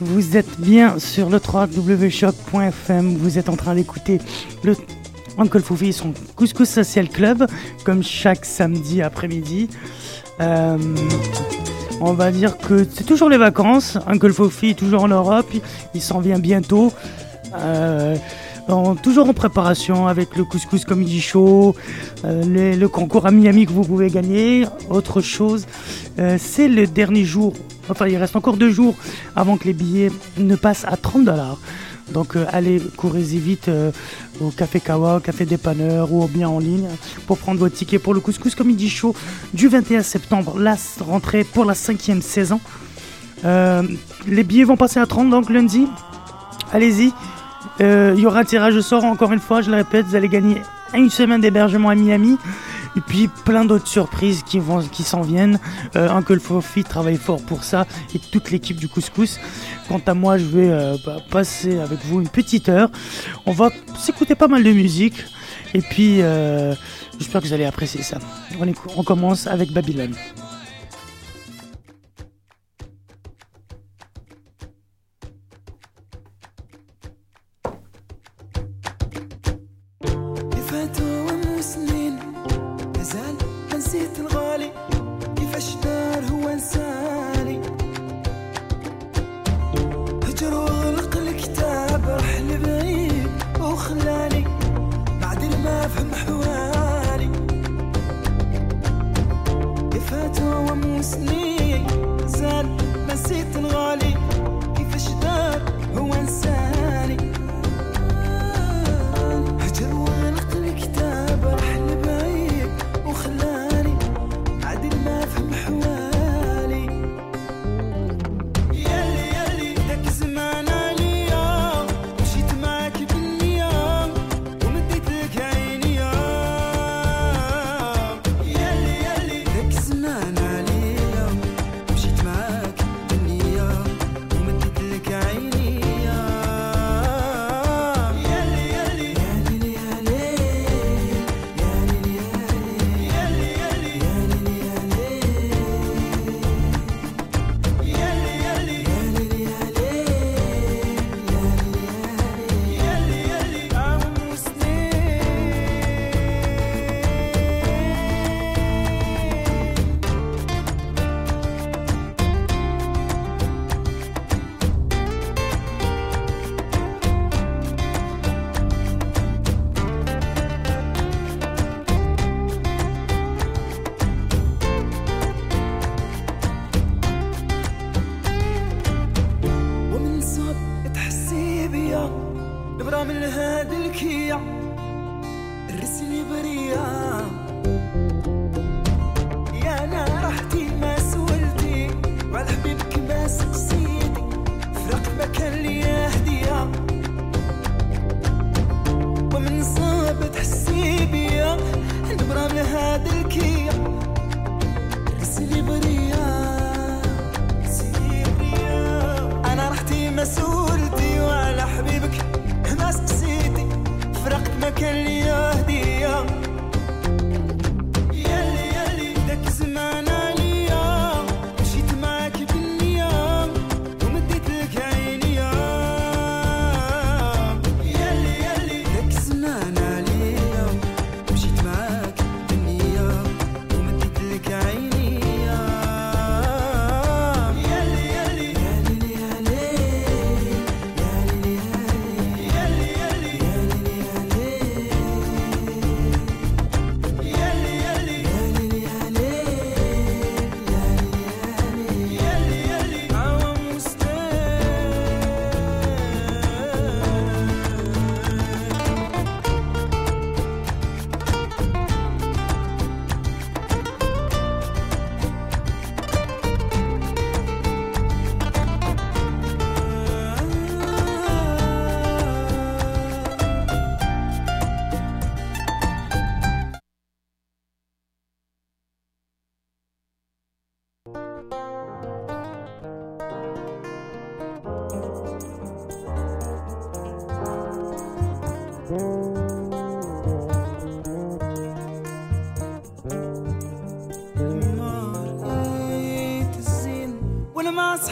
Vous êtes bien sur le www.choc.fm. Vous êtes en train d'écouter le Uncle Foufi et son Couscous Social Club, comme chaque samedi après-midi. Euh, on va dire que c'est toujours les vacances. Uncle Fofi est toujours en Europe. Il s'en vient bientôt. Euh, toujours en préparation avec le couscous comedy show, euh, le concours à Miami que vous pouvez gagner. Autre chose, c'est le dernier jour. Enfin, il reste encore deux jours avant que les billets ne passent à 30 dollars. Donc allez, courez-y vite au Café Kawa, au Café Dépanneur ou bien en ligne pour prendre votre ticket pour le Couscous Comedy Show du 21 septembre, la rentrée pour la cinquième saison. Euh, les billets vont passer à 30 donc lundi. Allez-y. Euh, il y aura un tirage de sort encore une fois, je le répète, vous allez gagner une semaine d'hébergement à Miami. Et puis plein d'autres surprises qui vont, qui s'en viennent. Euh, Uncle Fofi travaille fort pour ça et toute l'équipe du couscous. Quant à moi, je vais euh, bah, passer avec vous une petite heure. On va s'écouter pas mal de musique. Et puis, euh, j'espère que vous allez apprécier ça. On, on commence avec Babylone. ذكية رسلي برية يا أنا راحتي ما سولتي وعلى حبيبك ما سقسيتي. فراق ما كان ليا هدية. ومن صعب تحسي بيا نبرة من هاد الكية aquele ano.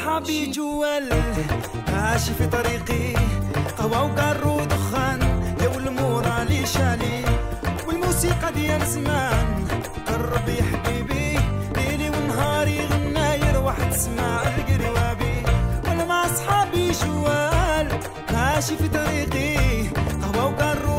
صحابي جوال. ماشي في طريقي. قهوة وقارو دخان يا والمورا لي شالي والموسيقى ديال زمان قرب يا حبيبي. ليلي ونهاري غناير واحد تسمع القروابي. وأنا مع صحابي جوال. ماشي في طريقي. قهوة وقارو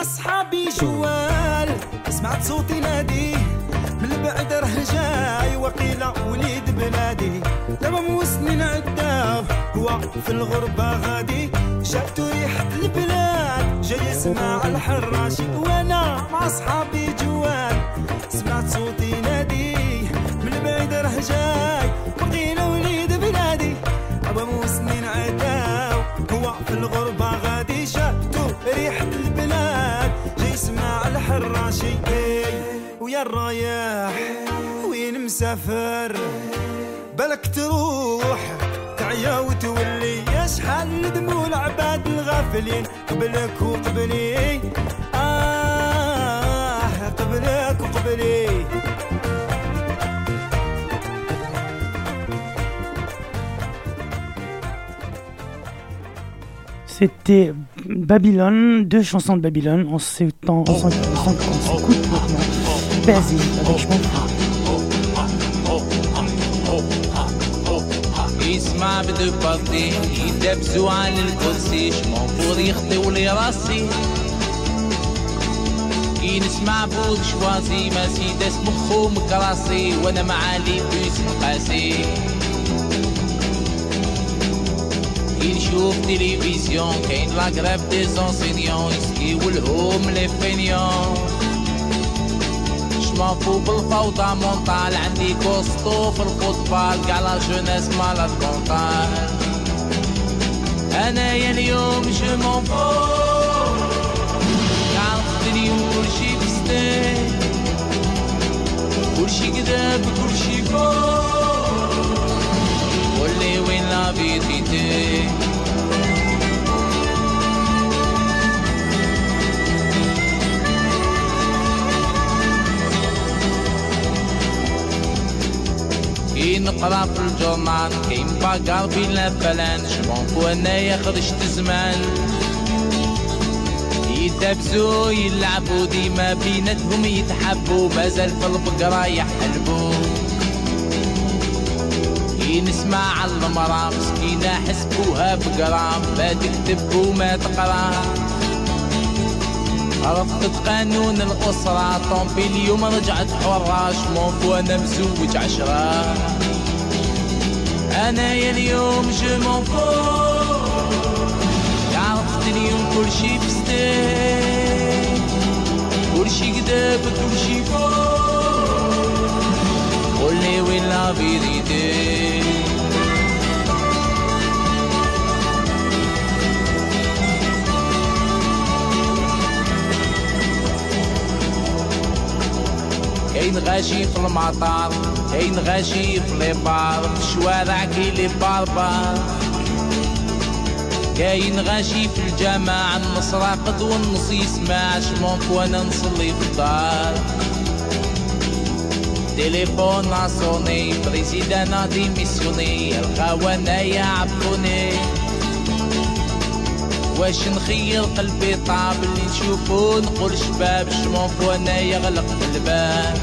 اصحابي جوال سمعت صوتي نادي من البعد راه جاي وقيلة وليد بلادي دابا موسنين عداو هو في الغربة غادي جاتو ريحة البلاد. جاي يسمع الحراشي وأنا مع اصحابي جوال سمعت صوتي نادي من البعد راه جاي. وقيلة وليد بلادي دابا موسنين عداو. هو في الغربة غادي جاتو ريحة البلاد. جاي يسمع الحراشي ويا الرايح وين مسافر؟ بالك تروح تعيا وتولي شحال دمو العباد الغافلين قبلك وقبلي آه قبلك وقبلي C'était Babylone, deux chansons de Babylone. On s'écoute maintenant. Basile avec Je m'en fous. يسمع بدو بطي يدبسوا عن الكرسي شمنفور يخطيو لي راسي كي نسمع بود شوازي ما سيداس مخو مكراسي وانا معالي بيس مقاسي كي نشوف تلفزيون كاين لا غريف دي زونسينيون يسكيو الهوم لي فينيون شمافو بالفوضى مونطال عندي كوستو في الفوتبال كاع لا جونيس مالاد كونتال انايا اليوم جو مون فو عرفتني وكلشي بستان كلشي كذاب كلشي فوق قولي وين لا فيتيتي كي نقرا في الجورنال كاين باكار بين لافلان شبونفو انايا خرجت زمان يدبسو يلعبوا ديما بيناتهم يتحبوا مازال في البقرة يحلبوا كي نسمع المرا مسكينة حسبوها بقرا ما تكتب وما تقرا رفضت قانون الأسرة طومبي اليوم رجعت حراش مونفو أنا مزوج عشرة. أنا يا اليوم جو مونفو عرفتني وكل شي بستان كل شي كذاب كل شي فوق. قولي وين لا فيريتي كاين غاشي في المطار؟ كاين غاشي في لي بار؟ في الشوارع كاين لي باربار؟ كاين غاشي في الجامع النص راقد والنص يسمع شمونك وأنا نصلي في الدار؟ تليفون ناسوني بريزيدانا ديميسيوني الخوانا يعبوني واش نخير قلبي طاب اللي نشوفو نقول شباب شمونفو أنا يغلق تبان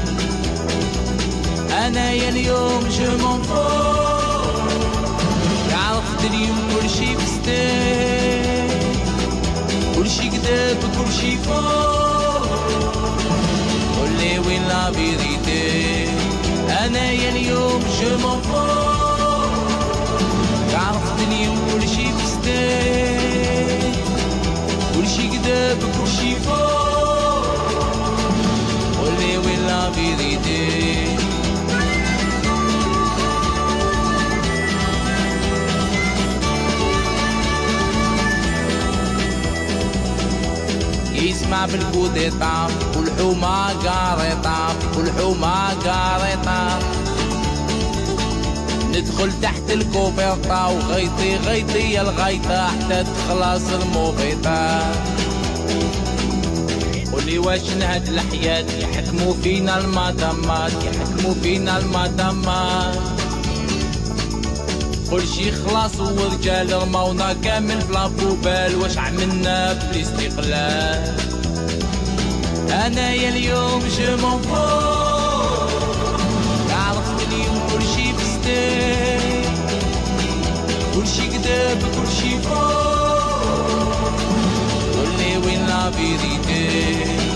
انايا اليوم جو مون عرفت اليوم كلشي بستيك كلشي كذاب كلشي قول قولي وين لا فيريتي انايا اليوم جو مون عرفت اليوم كلشي بستيك كلشي كذاب كلشي فور la يسمع بالبود يطعم والحومة قار يطعم والحومة قار يطعم ندخل تحت الكوفيرتا وغيطي غيطي يا الغيطة حتى تخلص الموبيطة قولي واش نهد الحياة؟ يحكموا فينا المدامات يحكموا فينا المدامات. كل شي خلاص ورجال رمونا كامل بلا بوبال واش عملنا بالاستقلال؟ أنايا اليوم جو مون عرفت اليوم كل شي بستيك كل شي كذاب كل شي فوق قولي وين لا فيريتي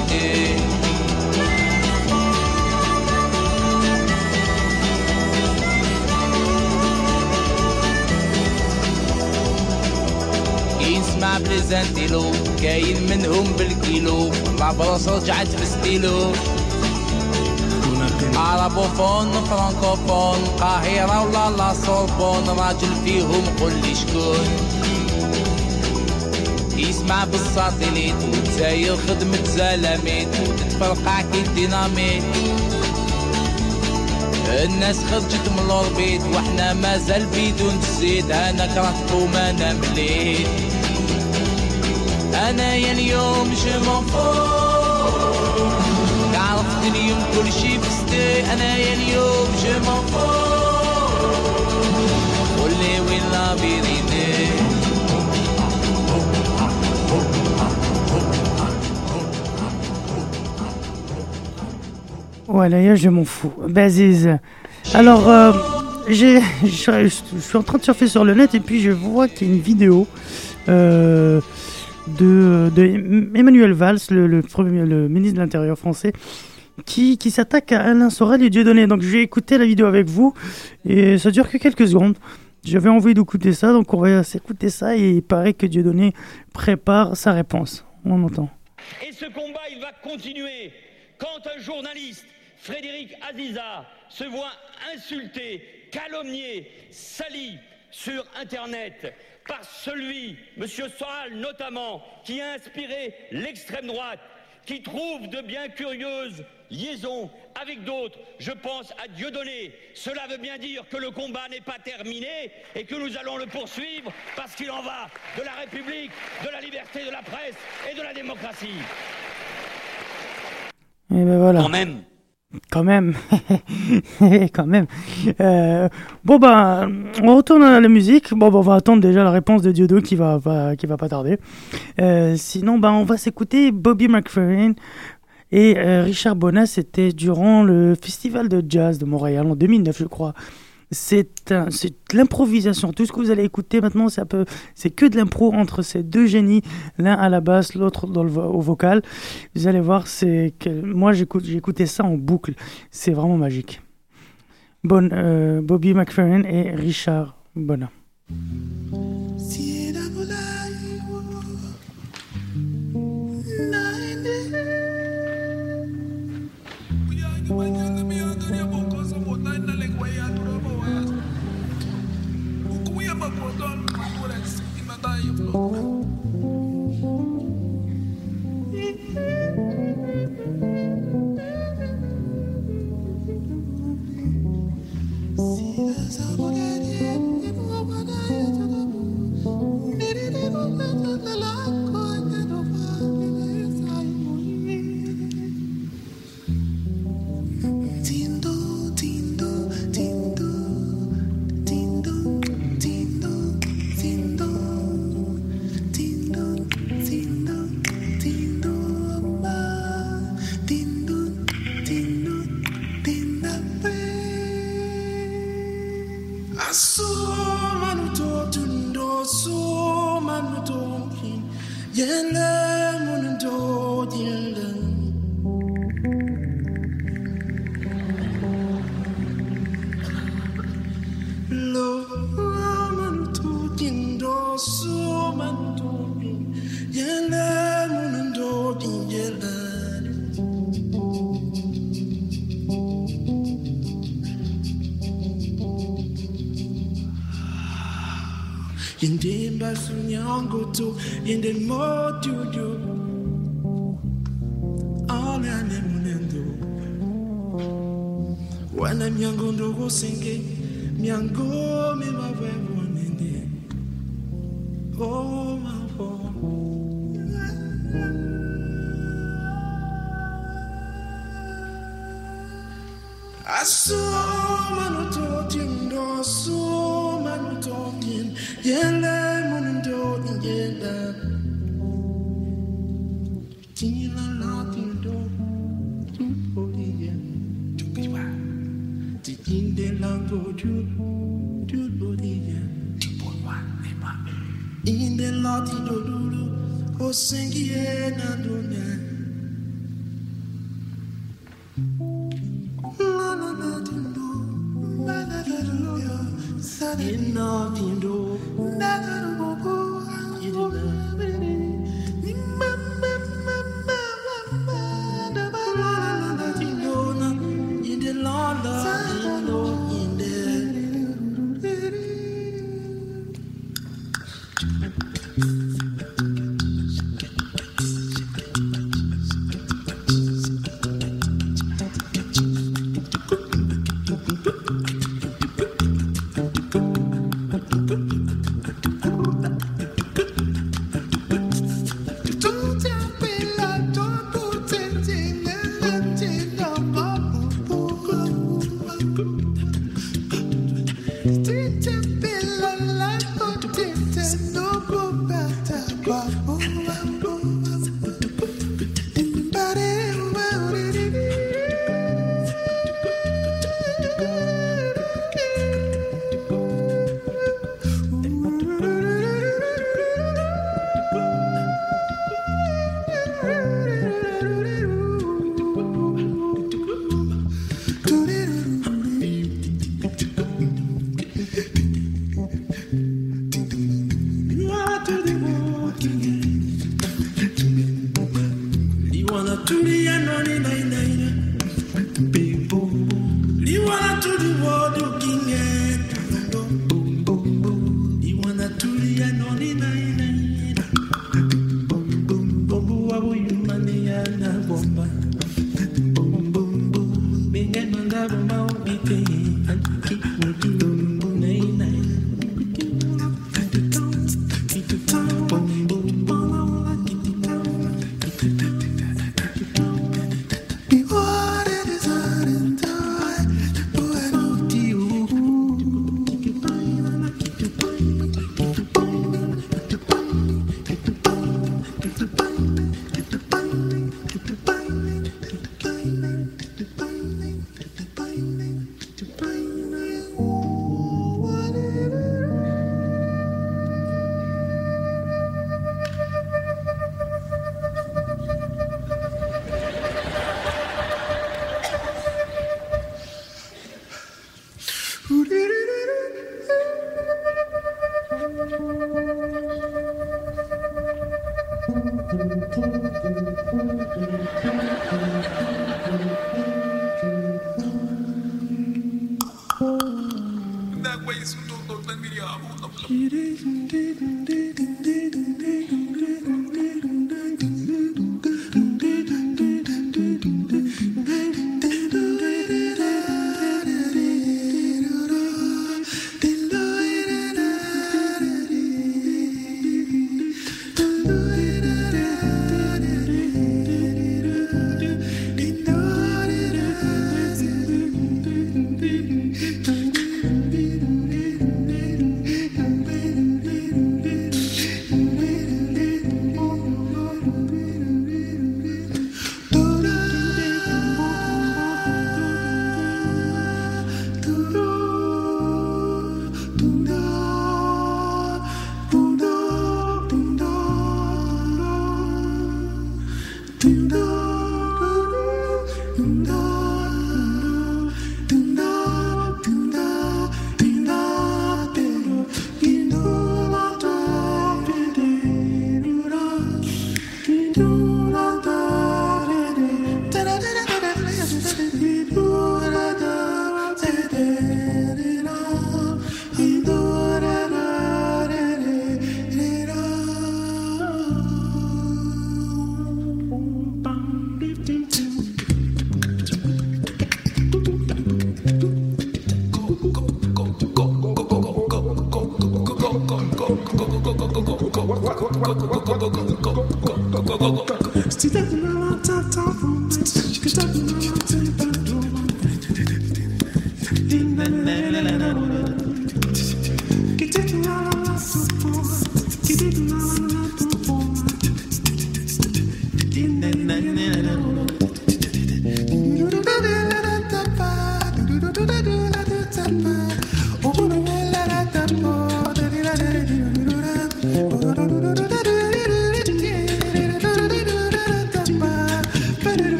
يسمع بليزانتيلو كاين منهم بالكيلو. لابروس رجعت بستيلو. عربوفون فرانكوفون قاهرة ولا لا سوربون راجل فيهم قول لي شكون. يسمع بالساتيليت وتساير خدمة زلاميت وتتفرقع كي الديناميت. الناس خرجت من الأوربيت وإحنا مازال بدون الزيت أنا كرهتكم أنا مليت انا يا اليوم جو فوق عرفت اليوم كل شي بستي انا يا اليوم جو فوق قولي وين لا فيريتي Voilà, je m'en fous. Baziz. Alors, euh, j'ai- je je- je suis en train de surfer sur le net et puis je vois qu'il y a une vidéo euh, de, de Emmanuel Valls, le, premier- le ministre de l'Intérieur français, qui, qui s'attaque à Alain Sorel et Dieudonné. Donc, j'ai écouté la vidéo avec vous et ça dure que quelques secondes. J'avais envie d'écouter ça, donc on va s'écouter ça et il paraît que Dieudonné prépare sa réponse. On entend. Et ce combat, il va continuer. Quand un journaliste, Frédéric Aziza, se voit insulté, calomnié, sali sur Internet par celui, M. Soral notamment, qui a inspiré l'extrême droite, qui trouve de bien curieuses liaisons avec d'autres, je pense à Dieudonné. Cela veut bien dire que le combat n'est pas terminé et que nous allons le poursuivre parce qu'il en va de la République, de la liberté de la presse et de la démocratie. Et ben voilà. Quand même. Quand même. Quand même. Euh, bon, ben, on retourne à la musique. Bon, ben, on va attendre déjà la réponse de Diodo qui va qui va pas tarder. Euh, sinon, ben, on va s'écouter Bobby McFerrin et euh, Richard Bonas. C'était durant le festival de jazz de Montréal en 2009, je crois. C'est l'improvisation. Tout ce que vous allez écouter maintenant, c'est que de l'impro entre ces deux génies, l'un à la basse, l'autre au vocal. Vous allez voir, c'est que moi écouté ça en boucle. C'est vraiment magique. Bon, euh, Bobby McFerrin et Richard Bona. See us up. do, and then more to do. All I do. When I'm young, I'm going to sing it. Enough, you know.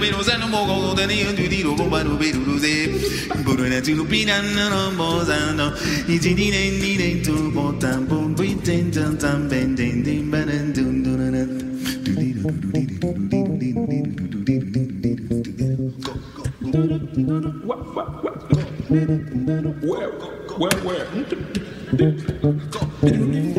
menos a go go go go. Where where where? Go.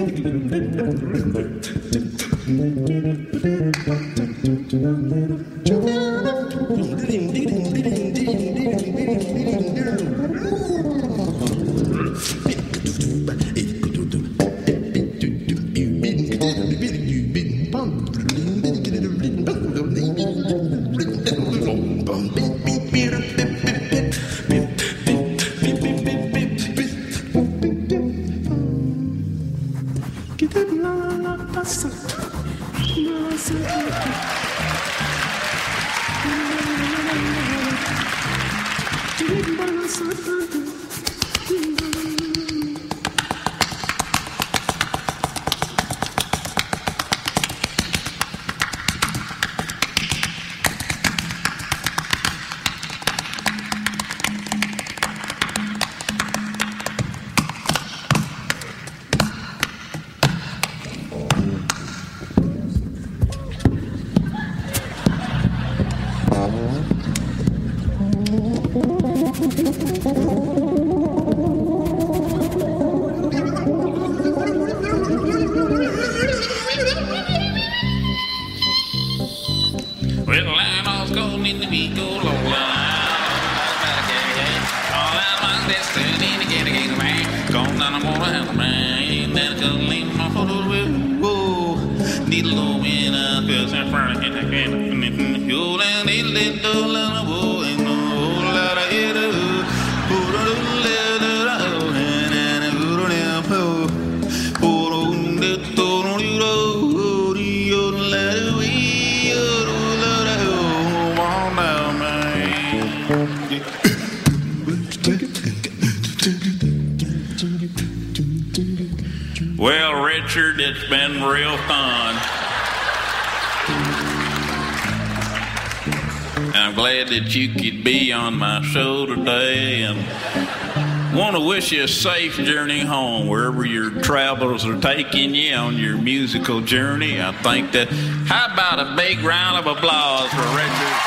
Wish you a safe journey home wherever your travels are taking you on your musical journey. I think that, how about a big round of applause for Richard?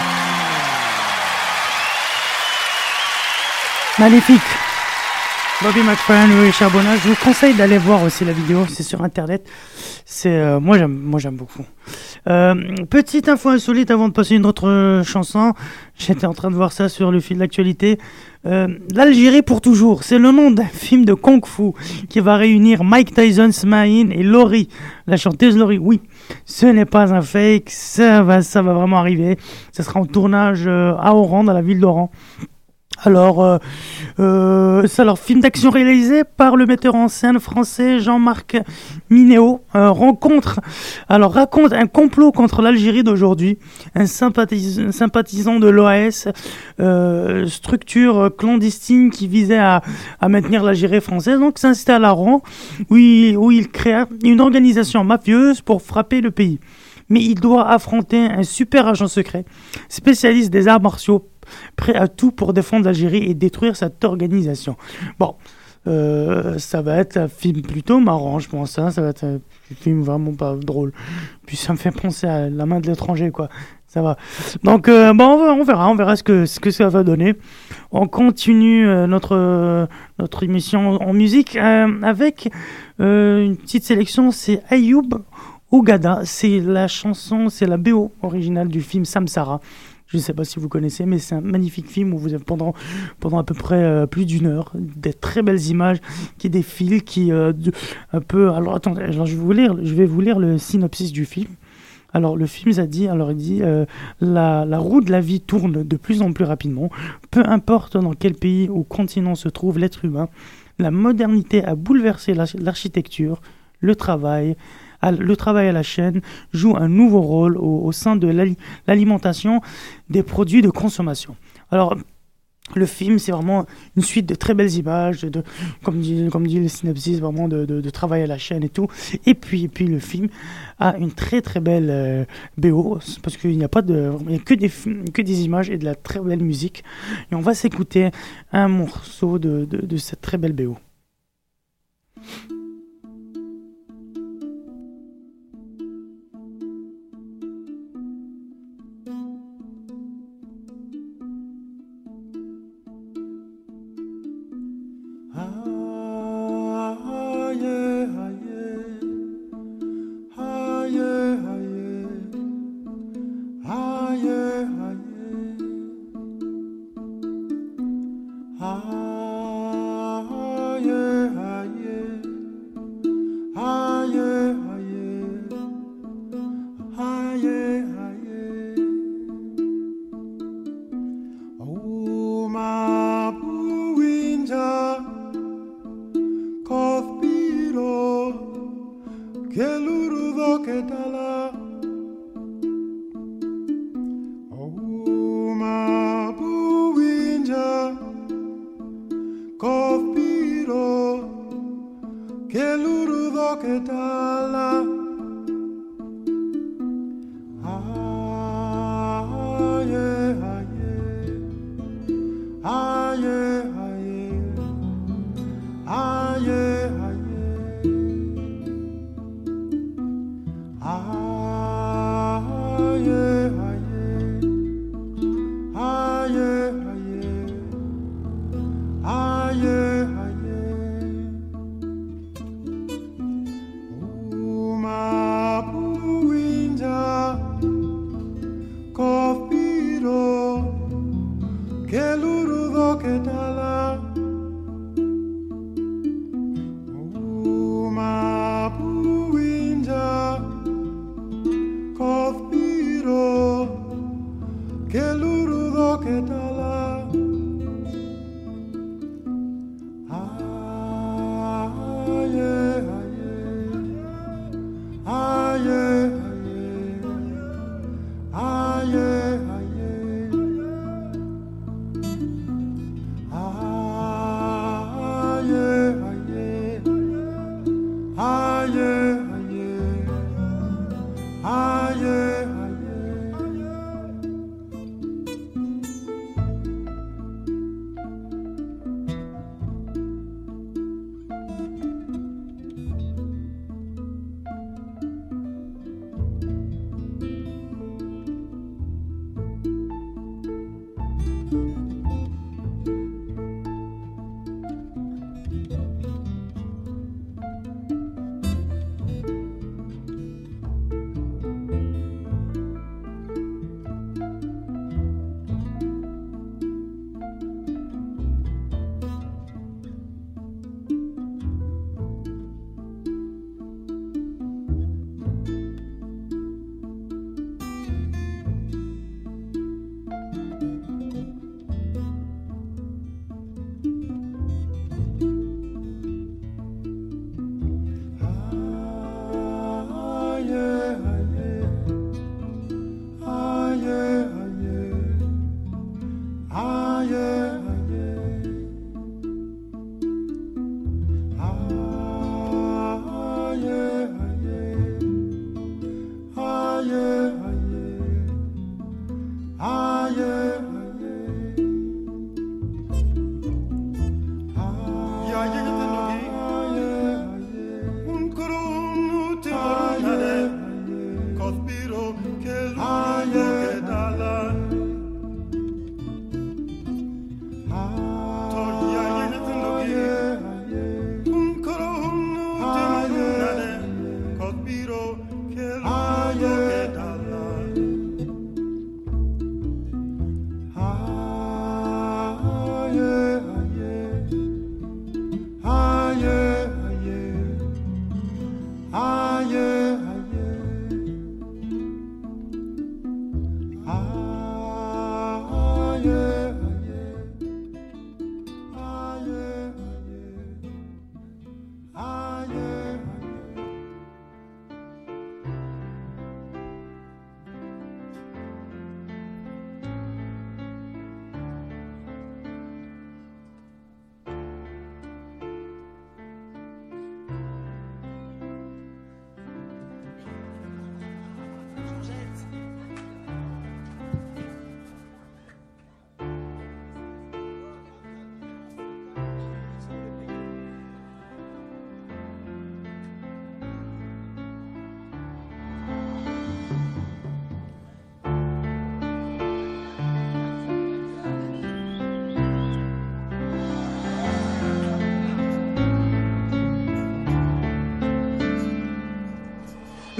Magnifique. Bobby McFerrin, Louis Charbonnat. Je vous conseille d'aller voir aussi la vidéo. C'est sur internet. C'est euh, moi j'aime moi j'aime beaucoup. Euh, petite info insolite avant de passer une autre euh, chanson. J'étais en train de voir ça sur le fil d'actualité. Euh, L'Algérie pour toujours, c'est le nom d'un film de Kung Fu qui va réunir Mike Tyson, Smaïn et Laurie, la chanteuse Laurie. Oui, ce n'est pas un fake, ça va, ça va vraiment arriver. Ce sera en tournage euh, à Oran, dans la ville d'Oran. Alors, euh, euh, c'est alors film d'action réalisé par le metteur en scène français Jean-Marc Minéo. rencontre, alors raconte un complot contre l'Algérie d'aujourd'hui. Un sympathisant de l'OAS, euh, structure clandestine qui visait à, à maintenir l'Algérie française, donc s'installe à Rouen, où il, où il créa une organisation mafieuse pour frapper le pays. Mais il doit affronter un super agent secret, spécialiste des arts martiaux, prêt à tout pour défendre l'Algérie et détruire cette organisation. Bon, euh, ça va être un film plutôt marrant, je pense. hein. Ça va être un film vraiment pas drôle. Puis ça me fait penser à La main de l'étranger, quoi. Ça va. Donc, euh, bon, on, verra, on verra ce que, ce que ça va donner. On continue euh, notre, notre émission en musique avec une petite sélection. C'est Ayoub Ogada. C'est la chanson, c'est la BO originale du film Samsara. Je ne sais pas si vous connaissez, mais c'est un magnifique film où vous avez pendant, pendant à peu près euh, plus d'une heure des très belles images qui défilent, qui euh, un peu. Alors attendez, alors, je vais vous lire, je vais vous lire le synopsis du film. Alors le film ça dit, alors il dit euh, la, la roue de la vie tourne de plus en plus rapidement, peu importe dans quel pays ou continent se trouve l'être humain. La modernité a bouleversé l'arch- l'architecture, le travail, le travail à la chaîne joue un nouveau rôle au, sein de l'ali- l'alimentation des produits de consommation. Alors, le film, c'est vraiment une suite de très belles images, de, comme, dit, le synopsis, vraiment de, travail à la chaîne et tout. Et puis, puis le film a une très très belle euh, BO, parce qu'il n'y a pas de, il n'y a que des, que des images et de la très belle musique. Et on va s'écouter un morceau de, de- de cette très belle BO.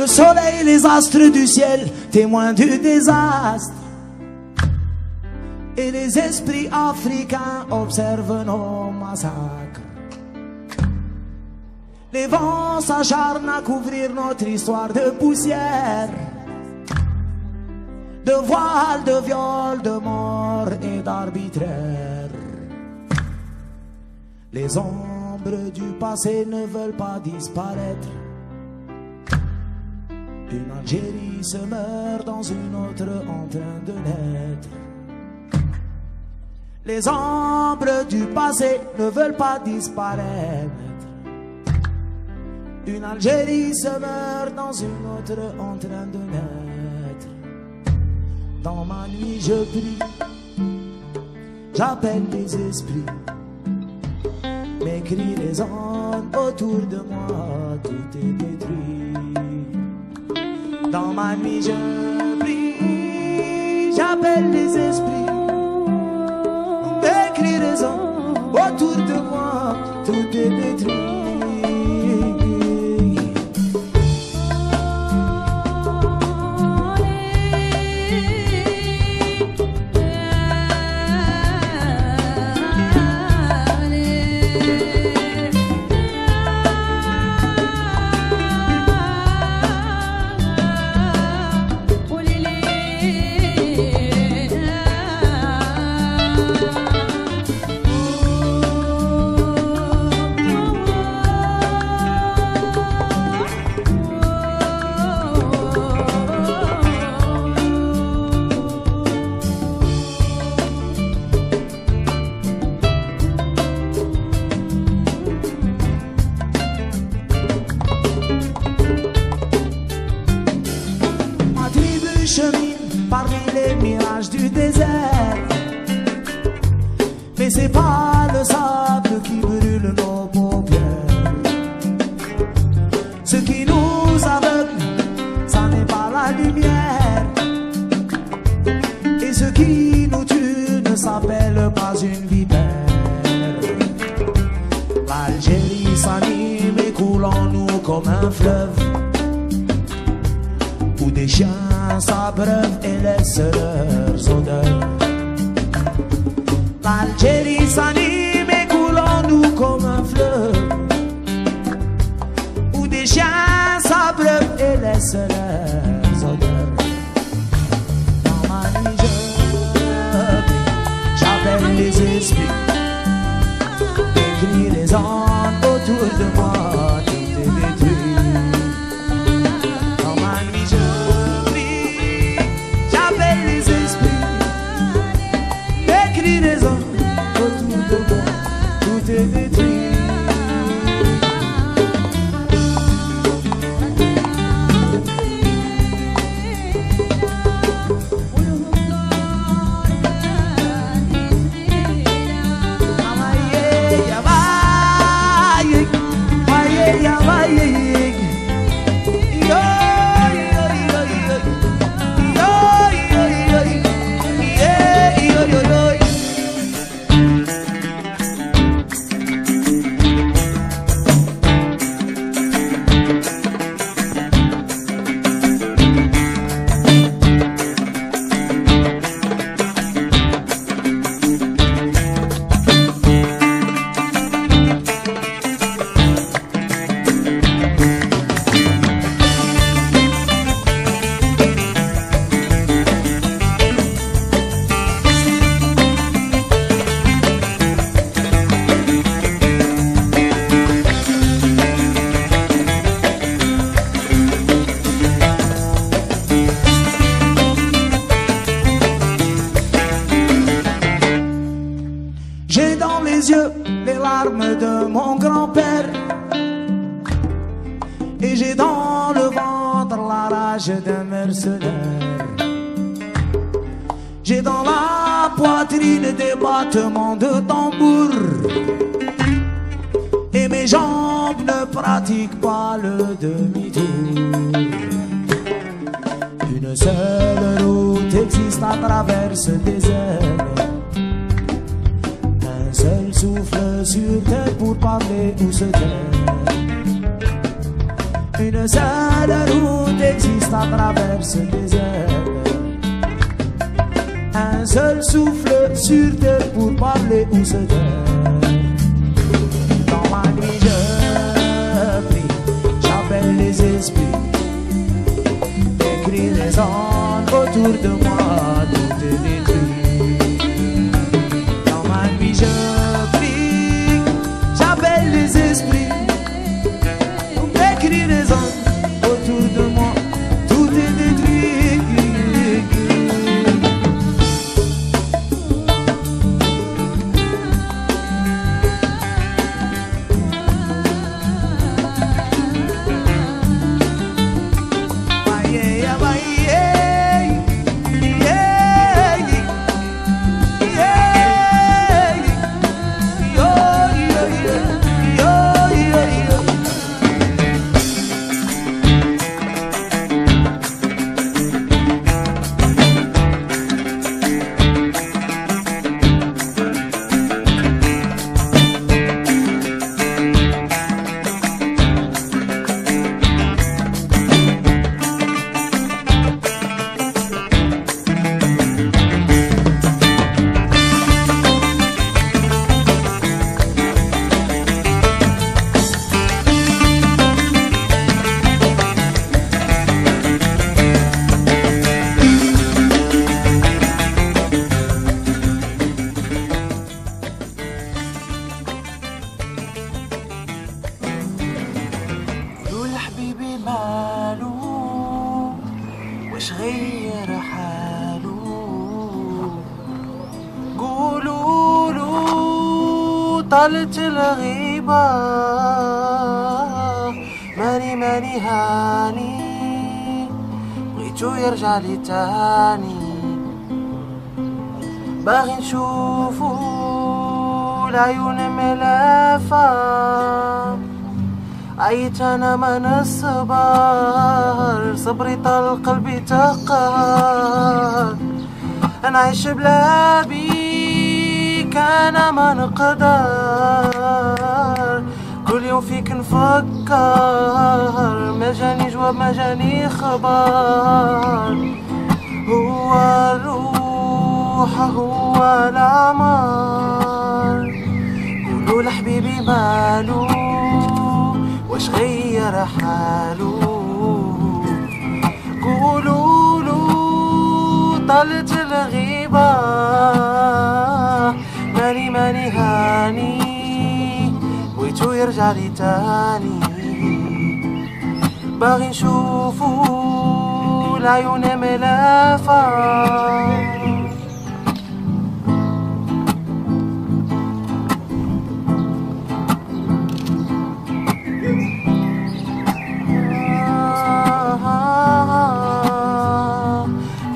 Le soleil, les astres du ciel, témoins du désastre. Et les esprits africains observent nos massacres. Les vents s'acharnent à couvrir notre histoire de poussière. De voiles, de viols, de morts et d'arbitraire. Les ombres du passé ne veulent pas disparaître. Une Algérie se meurt dans une autre en train de naître. Les ombres du passé ne veulent pas disparaître. Une Algérie se meurt dans une autre en train de naître. Dans ma nuit je prie, j'appelle les esprits. Mes cris résonnent autour de moi, tout est détruit. Dans ma nuit je prie, j'appelle les esprits. Mes cris résonnent autour de moi, tout est détruit. Isha sabrım ile sırrım mon grand-père. Et j'ai dans le ventre la rage d'un mercenaire. J'ai dans la poitrine des battements de tambour. Et mes jambes ne pratiquent pas le demi-tour. Une seule route existe à travers ce désert. Souffle sur terre pour parler ou se taire. Une seule route existe à travers ce désert. Un seul souffle sur terre pour parler ou se taire. Dans ma nuit, je prie, j'appelle les esprits. Écris les ondes autour de moi, لي تاني باغي نشوفو العيون ملافة. عيت أنا من الصبر صبري طال قلبي تقهر. أنا عايش بلا بيك أنا ما نقدر. كل يوم فيك نفكر. ما جاني جواب ما جاني خبر. هو الروح هو العمر قولوا لحبيبي مالو واش غير حالو؟ قولوا له طالت الغيبة. ماني ماني هاني. بغيتو يرجع لي تاني. باغي نشوفو العيون ملافة.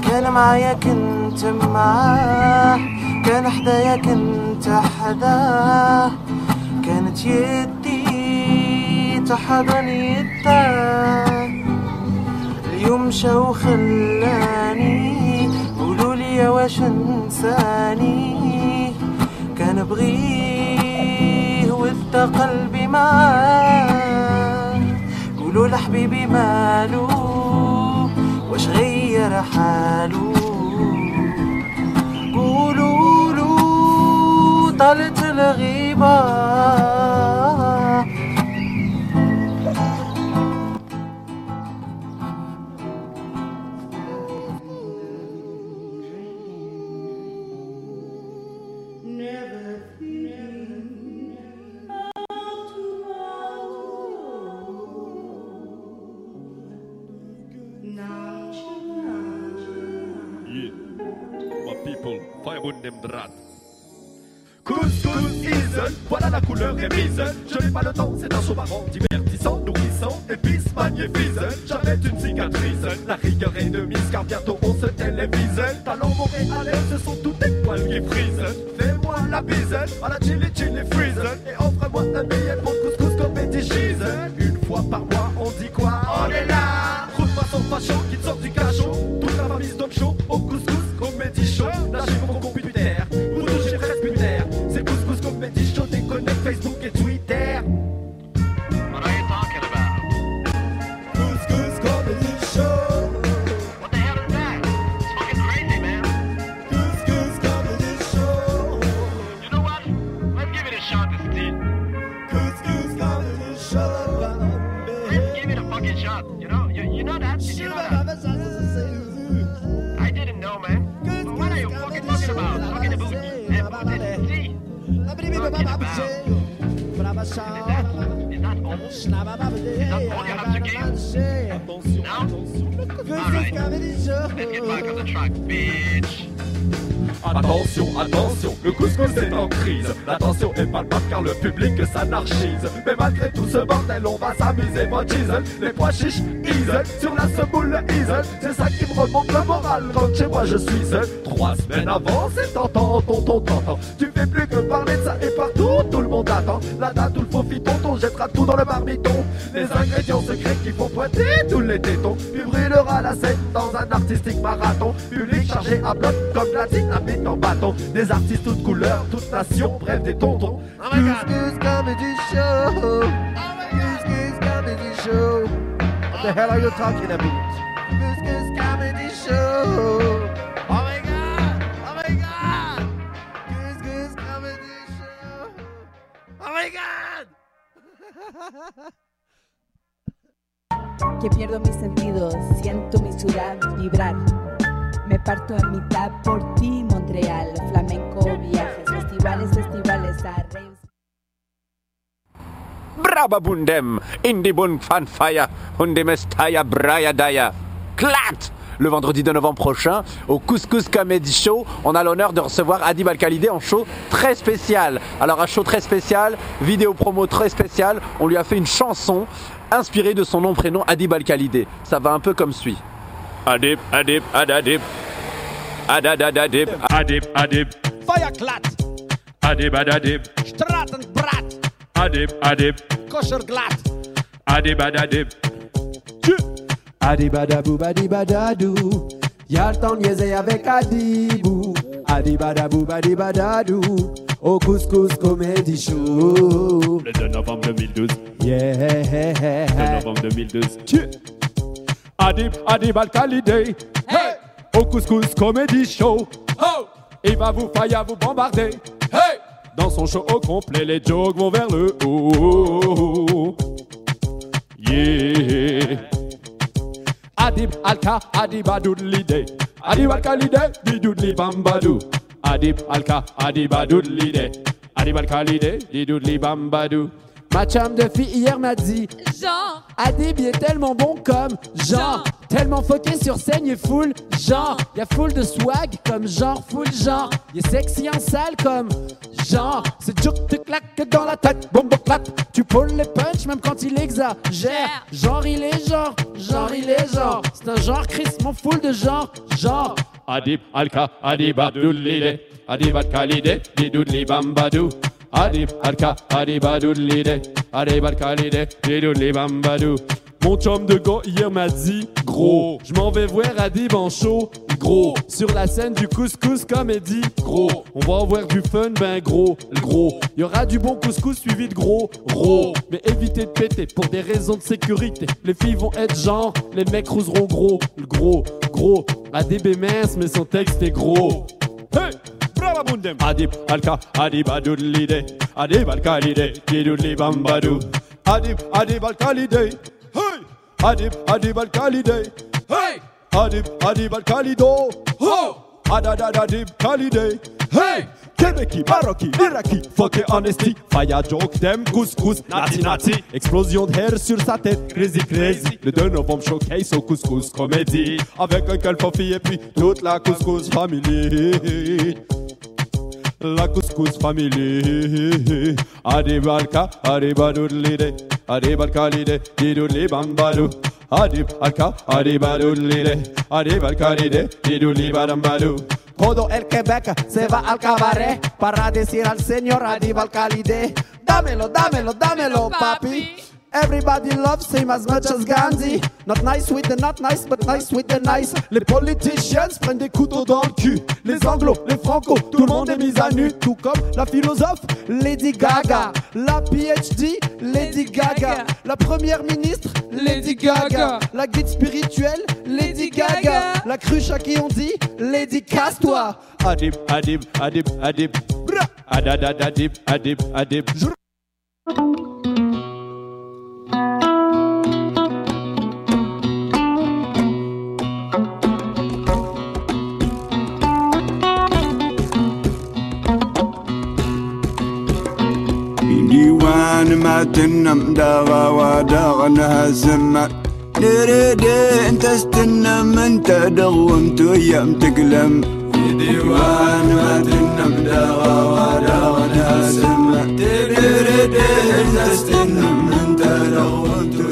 كان معايا كنت معاه كان حدايا كنت حداه يدي تحضن يداه اليوم مشى وخلاني قولوا لي واش انساني؟ كان بغيه ودا قلبي معاه قولوا لحبيبي مالو واش غير حالو قولوا له طالت الغيبة. Couscous Easel, voilà la couleur est mise. Je n'ai pas le temps, c'est un show marrant, divertissant, nourrissant, épice, magnifique. J'avais une cicatrice, la rigueur est de mise, car bientôt on se télévise. Talent montréalais, ce sont tous des poils qui frisent. Fais-moi la bise, à la chili chili freeze. Et offre-moi un billet pour couscous comédie cheese. Une fois par mois, on dit quoi? On est là Roule-moi son facho qui te sort du cachot. Toute la famille d'homme chaud au couscous comédie show. Attention, attention, le couscous est en crise. L'attention est palpable car le public s'anarchise. Mais malgré tout ce bordel, on va s'amuser, mon. Les pois chiches, sur la semoule, easel. C'est ça qui me remonte le moral quand chez moi je suis seul. Trois semaines avant, c'est tentant, tonton, tonton. Tu fais plus que parler de ça et partout, tout le monde attend. La date ou le faux fiton, on jettera tout dans le marmiton. Les ingrédients secrets qui font pointer tous les tétons. Puis brûlera la scène dans un artistique marathon. Public chargé à bloc comme la dynamite en bâton. Des artistes toutes couleurs, toutes nations, bref des tontons. Oh my god. Couscous Comedy Show. Couscous Comedy Show. What the hell are you talking about? Couscous Comedy Show. Oh my god. Oh my god. Couscous Comedy Show. Oh my god. que pierdo mis sentidos, siento mi ciudad vibrar. Me parto en mitad por ti, Montreal, flamenco, viajes, festivales, festivales, Brababundem, Indibun Fanfaya, Undemestaya Braya Daya. Clat Le vendredi de novembre prochain, au Couscous Comedy Show, on a l'honneur de recevoir Adib Al-Khalidé en show très spécial. Alors un show très spécial, vidéo promo très spéciale, on lui a fait une chanson inspirée de son nom prénom Adib Al-Khalidé. Ça va un peu comme suit. Adib, Adib, Adadib. Adadadadib. Adib, Adib. Feuerglatt, Adib, Adadib. Stratenbrat, Adib, Adib. Koscherglatt. Adib, Adadib. Adibadabou, badibadadou. Y'a le temps de niaiser avec Adibou. Adibadabou, badibadadou. Au couscous comedy show. Le 2 novembre 2012. Yeah. 2 novembre 2012. Adib, Adib Al-Khalidé. Hey! Au Couscous Comedy Show. Ho! Il va vous faillir vous bombarder. Hey! Dans son show au complet, les jokes vont vers le haut. Yeah! Adib Alka, Adib Adoudlide. Adib Al-Khalidé, Didoudli Bambadou. Adib Alka, Adib Adoudlide. Adib Al-Khalidé, Didoudli Bambadou. Ma chum de fille hier m'a dit Jean, Adib il est tellement bon comme Jean Tellement foqué sur scène il est full genre Il y a full de swag comme genre full genre Il est sexy en salle comme genre C'est dur que te claque dans la tête. Bon bon clap Tu pulls les punch même quand il exagère. Genre il est genre Genre il est genre. C'est un genre crissement full de genre Genre. Adib Alka, Adib Abdoulide, Adib Al-Khalide, Didoudli Bambadou. Adib Alka, Adib Adoulide, Adib Al-Khalide, Didoudli Bambadou. Mon chum de gars hier m'a dit Gros, je m'en vais voir Adib en show Gros, sur la scène du couscous comédie Gros, on va avoir du fun ben gros Gros, il y aura du bon couscous suivi de gros Gros, mais évitez de péter pour des raisons de sécurité. Les filles vont être genre, les mecs rouseront gros Gros, gros, Adib est mince mais son texte est gros. Hey Brababundem Adib Alka Adib Adib Al-Khalide Didoudli Bambadou. Adib Adib Al-Khalide Hey Adib Adib Al-Khalide Hey! Adib Adib Al-Khalido Ho! Adadadadib Khalide Hey! Québécois, Maroki, Iraki, fuck et honesty Fire joke, dem couscous, nati nati Explosion de hair sur sa tête, crazy crazy. Le 2 novembre showcase au couscous comédie. Avec un calfofi et puis toute la couscous famille La couscous family. Adib alka, arriba al calide, diruli bambalu. Arriba al ca, arriba lulide, arriba al calide, diruli bambalu. Todo el Quebec se va al cabaret para decir al señor arriba al calide, dámelo, dámelo, dámelo, papi. Everybody loves him as much as Gandhi. Not nice with the not nice, but nice with the nice. Les politicians prennent des couteaux dans le cul. Les anglos, les franco, tout le monde est mis à nu. Tout comme la philosophe Lady Gaga. La PhD Lady Gaga. La première ministre Lady Gaga. La guide spirituelle Lady Gaga. La cruche à qui on dit Lady Casse-toi. Adib, adib, adib, adib. Adadadadib, adib, adib. تنم داغا وداغنها سما نريد انت استنم انت دغمت ويام تقلم ديوان ما تنم داغا وداغنها سما نريد انت استنم Shadow unto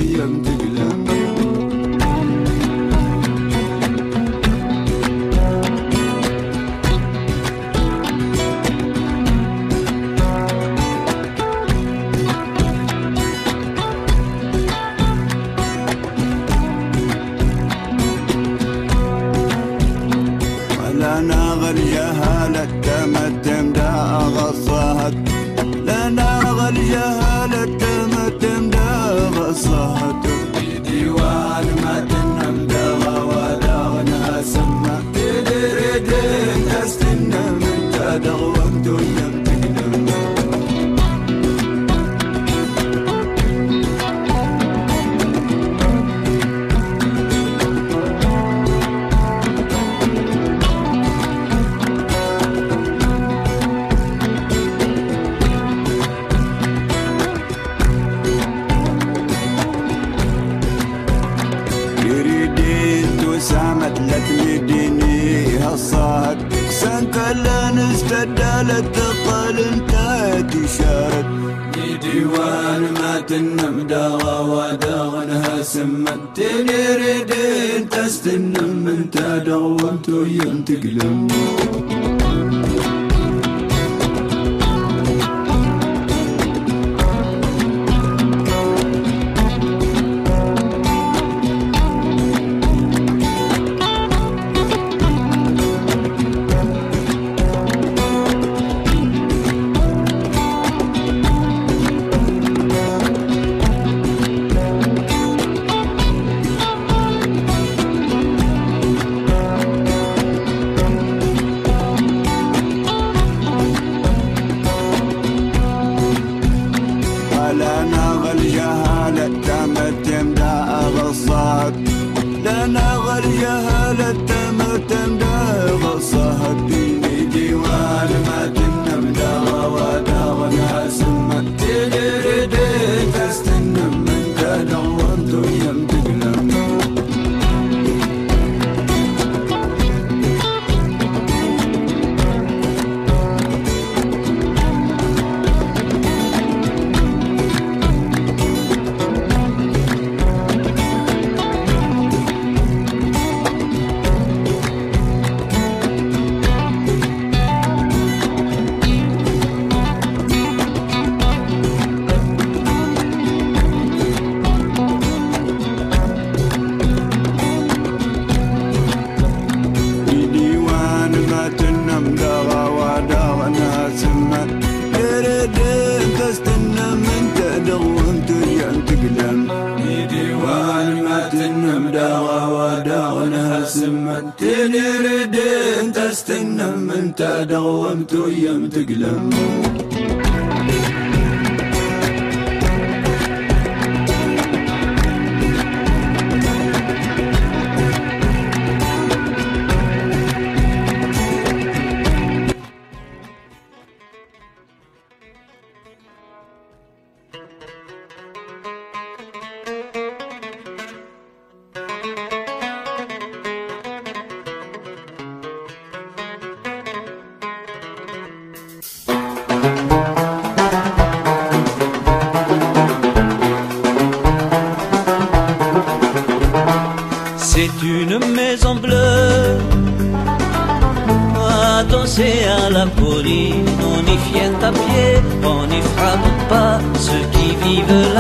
جهالة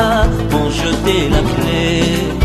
vivent là ont jeté la clé.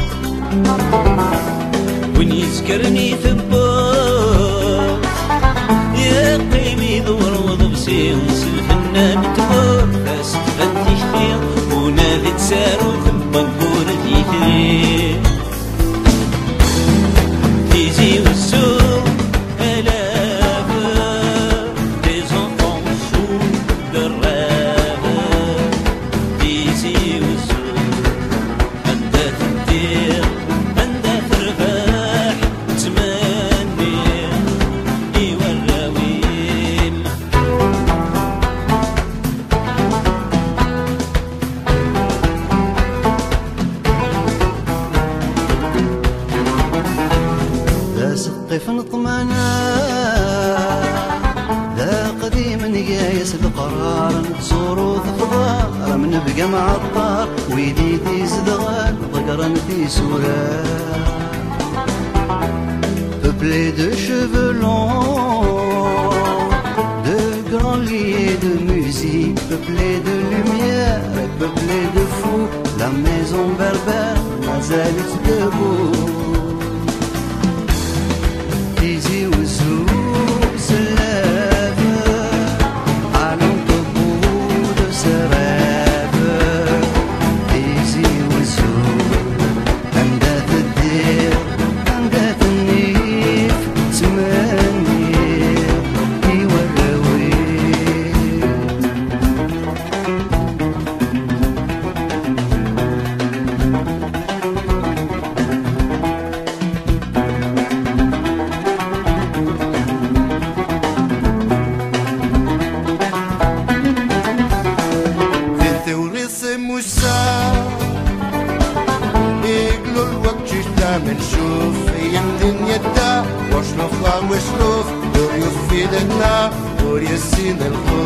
την ελπώ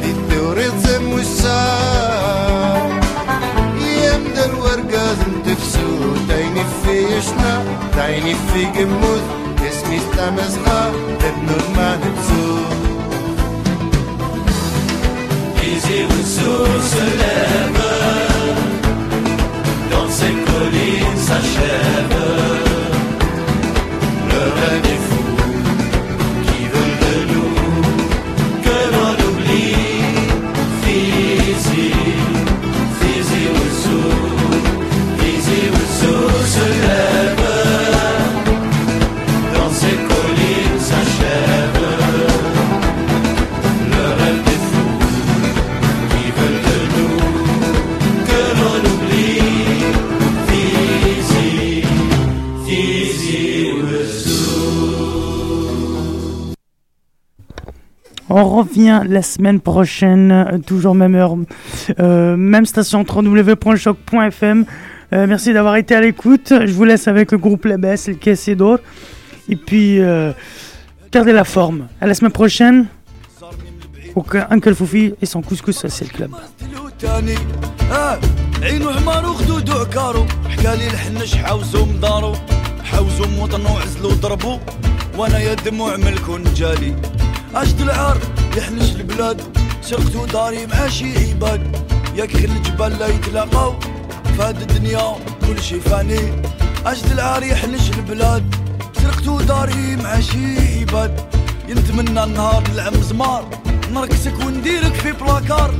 Τη θεωρέτσε μου σαν Jem der wargazm tefsu Deine Fee fish, nah Deine Fee gemut Es misst am es nah revient la semaine prochaine, euh, toujours même heure, euh, même station www.choc.fm. Euh, merci d'avoir été à l'écoute. Je vous laisse avec le groupe Les Besses, le Quesedor. Et puis, euh, gardez la forme. À la semaine prochaine. Au Uncle Foufi et son couscous social club. تاني اه عينو حمار وخدودو عكارو حكالي الحنش حاوزو مدارو حاوزو موطن وعزلو ضربو وانا يا دموع ملكو نجالي اجد العار يحنش البلاد. سرقتو داري مع شي عباد. ياك خل الجبال لا يتلاقاو. فهاد الدنيا كل شي فاني. اجد العار يحنش البلاد. سرقتو داري مع شي عباد. ينتمنى النهار نلعب مزمار نركسك ونديرك في بلاكار.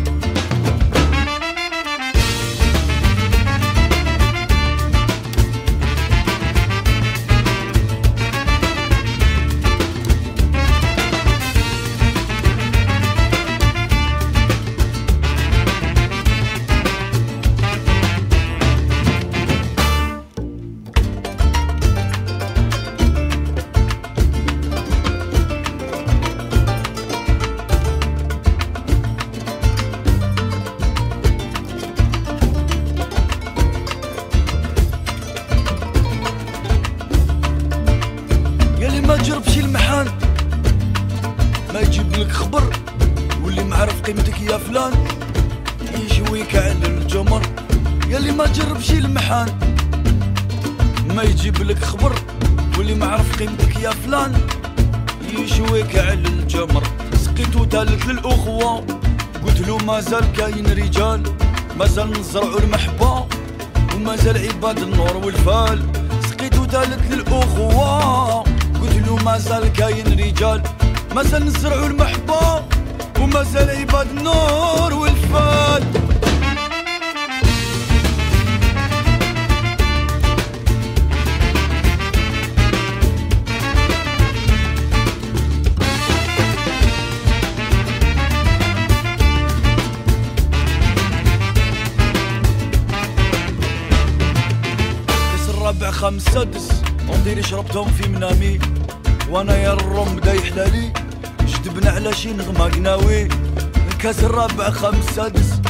كاس الرابع خمس سادس.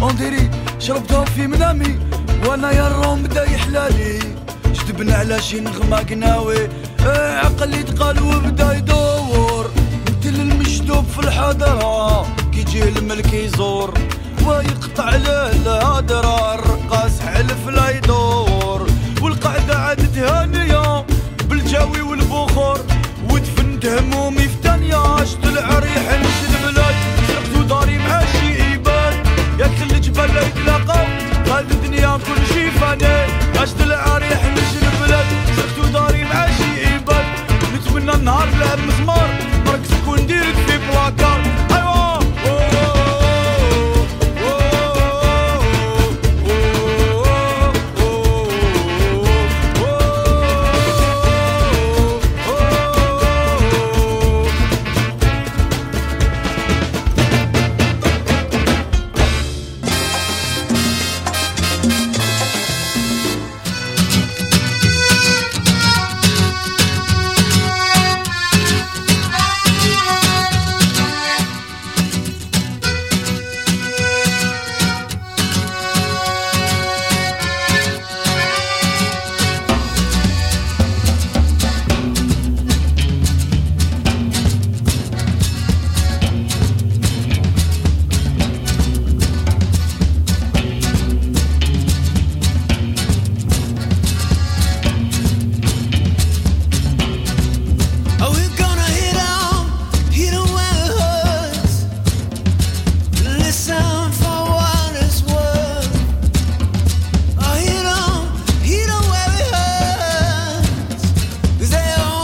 ونديري شربتهم في منامي وأنا يا الرم بدا يحلالي. جدبنا على شي نغمة قناوي إيه عقلي تقال وبدا يدور. مثل المشدوب في الحضرة كي يجي الملك يزور. ويقطع له الهدرة الرقاص حلف لا يدور. والقعدة عادت هانية بالجاوي والبخور. ودفنت همومي في تانية عشت العريح نشد الدنيا كل شي فاني عشت العريح نشد